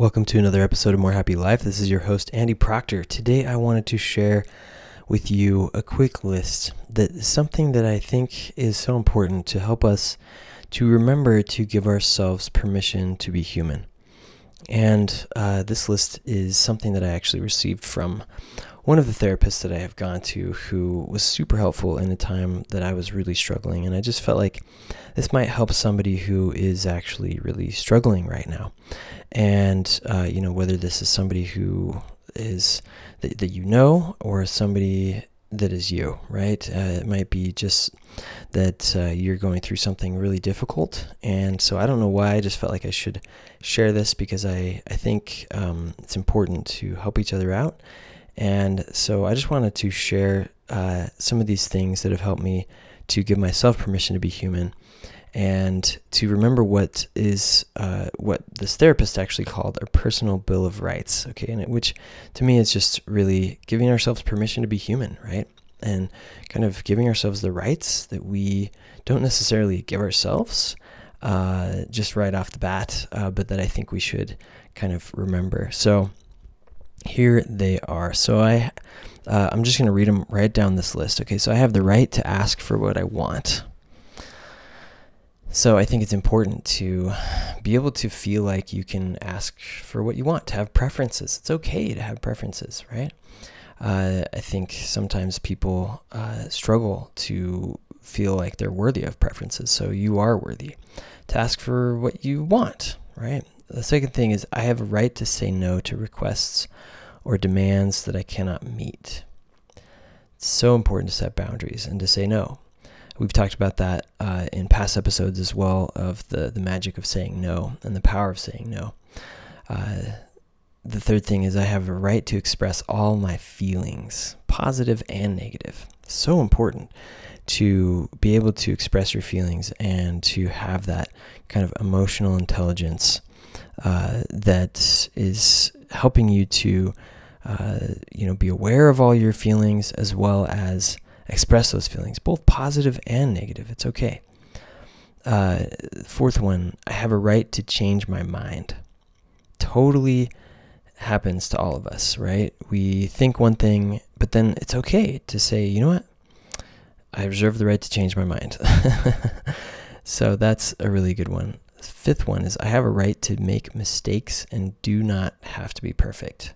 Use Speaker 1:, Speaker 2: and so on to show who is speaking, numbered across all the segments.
Speaker 1: Welcome to another episode of More Happy Life. This is your host, Andy Proctor. Today, I wanted to share with you a quick list that something that I think is so important to help us to remember to give ourselves permission to be human. And uh, this list is something that I actually received from one of the therapists that I have gone to who was super helpful in a time that I was really struggling. And I just felt like this might help somebody who is actually really struggling right now. And, uh, you know, whether this is somebody who is that, that you know or somebody that is you, right? Uh, it might be just that uh, you're going through something really difficult. And so I don't know why, I just felt like I should share this because I, I think um, it's important to help each other out and so I just wanted to share uh, some of these things that have helped me to give myself permission to be human and to remember what is uh, what this therapist actually called a personal bill of rights okay? And it, which to me is just really giving ourselves permission to be human right? And kind of giving ourselves the rights that we don't necessarily give ourselves uh, just right off the bat uh, but that i think we should kind of remember. So here they are. So I, uh, I'm just going to read them right down this list. Okay, so I have the right to ask for what I want. So I think it's important to be able to feel like you can ask for what you want, to have preferences. It's okay to have preferences, right? Uh, I think sometimes people uh, struggle to feel like they're worthy of preferences. So you are worthy to ask for what you want, right? The second thing is I have a right to say no to requests or demands that I cannot meet. It's so important to set boundaries and to say no. We've talked about that uh, in past episodes as well of the, the magic of saying no and the power of saying no. Uh, the third thing is I have a right to express all my feelings, positive and negative. So important to be able to express your feelings and to have that kind of emotional intelligence uh, that is helping you to, uh, you know, be aware of all your feelings as well as express those feelings, both positive and negative. It's okay. Uh, fourth one, I have a right to change my mind. Totally happens to all of us, right? We think one thing, but then it's okay to say, you know what? I reserve the right to change my mind. so that's a really good one fifth one is I have a right to make mistakes and do not have to be perfect.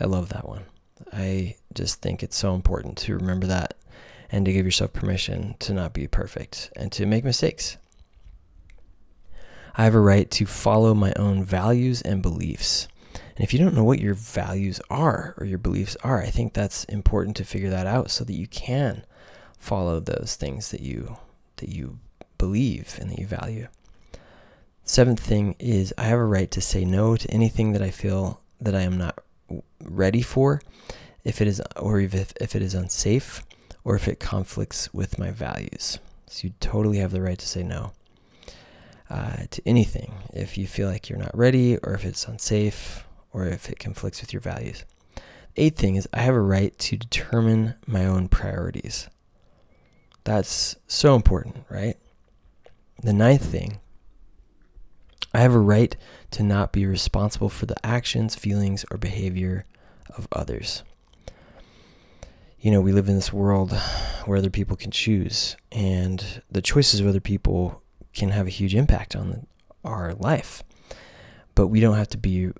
Speaker 1: I love that one. I just think it's so important to remember that and to give yourself permission to not be perfect and to make mistakes. I have a right to follow my own values and beliefs. And if you don't know what your values are or your beliefs are, I think that's important to figure that out so that you can follow those things that you that you believe and that you value. Seventh thing is I have a right to say no to anything that I feel that I am not ready for, if it is or if if it is unsafe or if it conflicts with my values. So you totally have the right to say no uh, to anything if you feel like you're not ready or if it's unsafe or if it conflicts with your values. Eighth thing is I have a right to determine my own priorities. That's so important, right? The ninth thing I have a right to not be responsible for the actions, feelings, or behavior of others. You know, we live in this world where other people can choose, and the choices of other people can have a huge impact on our life. But we don't have to be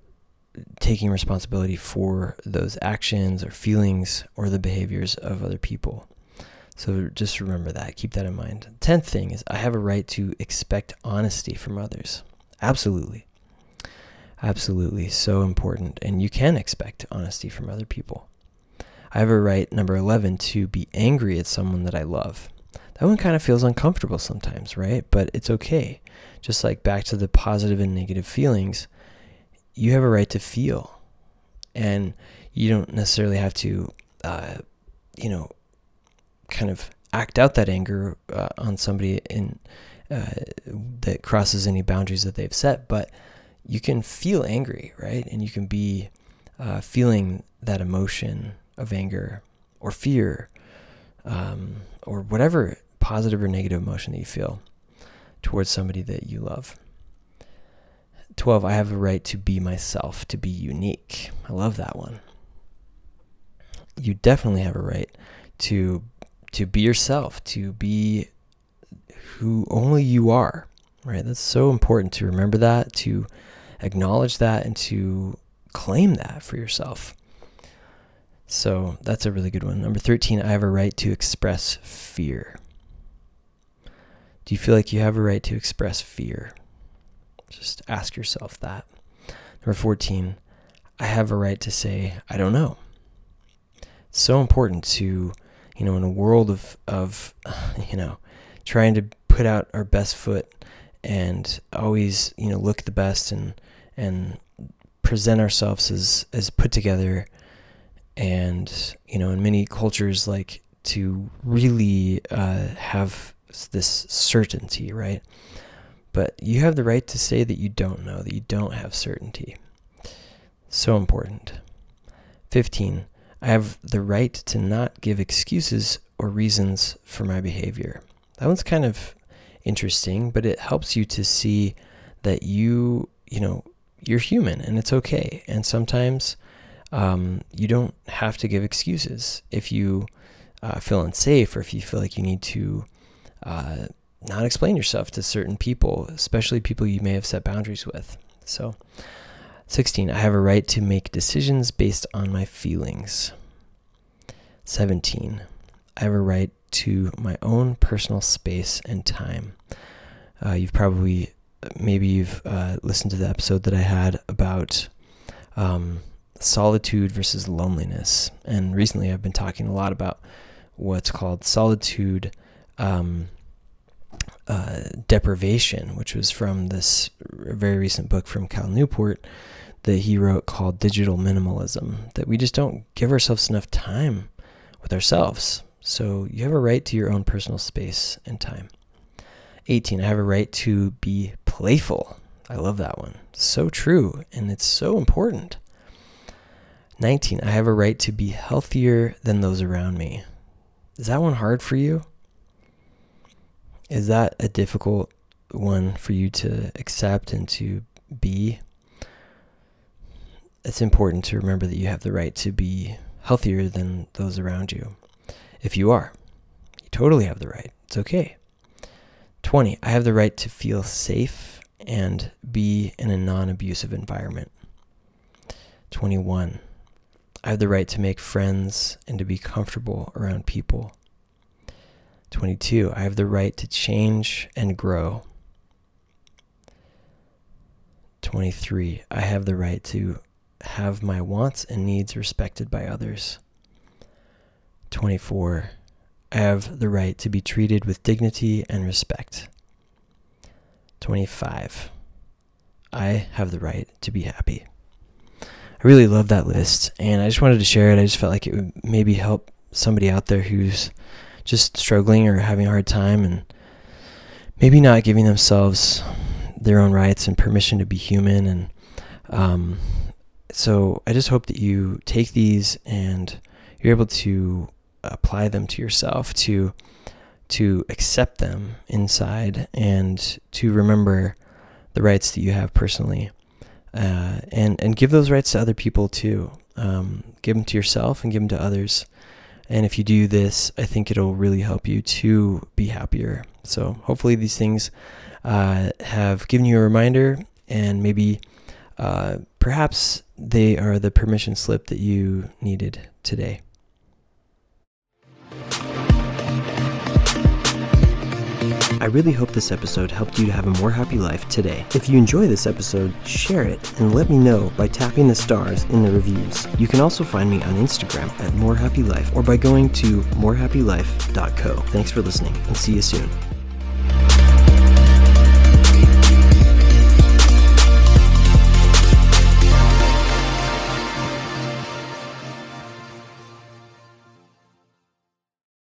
Speaker 1: taking responsibility for those actions or feelings or the behaviors of other people. So just remember that. Keep that in mind. Tenth thing is I have a right to expect honesty from others. Absolutely. Absolutely. So important. And you can expect honesty from other people. I have a right, number 11, to be angry at someone that I love. that one kind of feels uncomfortable sometimes, right? But it's okay. Just like back to the positive and negative feelings, you have a right to feel. And you don't necessarily have to, uh, you know, kind of act out that anger uh, on somebody in that crosses any boundaries that they've set, but you can feel angry, right? And you can be uh, feeling that emotion of anger or fear um, or whatever positive or negative emotion that you feel towards somebody that you love. 12, I have a right to be myself, to be unique. I love that one. You definitely have a right to to be yourself, to be who only you are, right? That's so important to remember that, to acknowledge that, and to claim that for yourself. So that's a really good one. Number 13, I have a right to express fear. Do you feel like you have a right to express fear? Just ask yourself that. Number 14, I have a right to say, I don't know. It's so important to you know, in a world of, of, you know, trying to put out our best foot and always, you know, look the best and, and present ourselves as, as put together. And, you know, in many cultures, like to really uh, have this certainty, right? But you have the right to say that you don't know, that you don't have certainty. So important. 15. I have the right to not give excuses or reasons for my behavior. That one's kind of interesting, but it helps you to see that you, you know, you're human and it's okay. And sometimes um, you don't have to give excuses if you uh, feel unsafe or if you feel like you need to uh, not explain yourself to certain people, especially people you may have set boundaries with. So, 16. I have a right to make decisions based on my feelings. 17. I have a right to my own personal space and time. Uh, you've probably, maybe you've uh, listened to the episode that I had about um, solitude versus loneliness. And recently I've been talking a lot about what's called solitude um, uh, deprivation, which was from this very recent book from Cal Newport that he wrote called Digital Minimalism. That we just don't give ourselves enough time with ourselves. So you have a right to your own personal space and time. 18. I have a right to be playful. I love that one. So true, and it's so important. 19. I have a right to be healthier than those around me. Is that one hard for you? Is that a difficult one for you to accept and to be? It's important to remember that you have the right to be healthier than those around you. If you are, you totally have the right. It's okay. 20. I have the right to feel safe and be in a non abusive environment. 21. I have the right to make friends and to be comfortable around people. 22. I have the right to change and grow. 23. I have the right to have my wants and needs respected by others. 24. I have the right to be treated with dignity and respect. 25. I have the right to be happy. I really love that list, and I just wanted to share it. I just felt like it would maybe help somebody out there who's just struggling or having a hard time and maybe not giving themselves their own rights and permission to be human. And um, so I just hope that you take these and you're able to apply them to yourself, to to accept them inside, and to remember the rights that you have personally, uh, and and give those rights to other people too. Um, give them to yourself and give them to others. And if you do this, I think it'll really help you to be happier. So hopefully these things uh, have given you a reminder and maybe uh, perhaps they are the permission slip that you needed today. I really hope this episode helped you to have a more happy life today. If you enjoy this episode, share it and let me know by tapping the stars in the reviews. You can also find me on Instagram at morehappylife or by going to morehappylife.co. Thanks for listening and see you soon.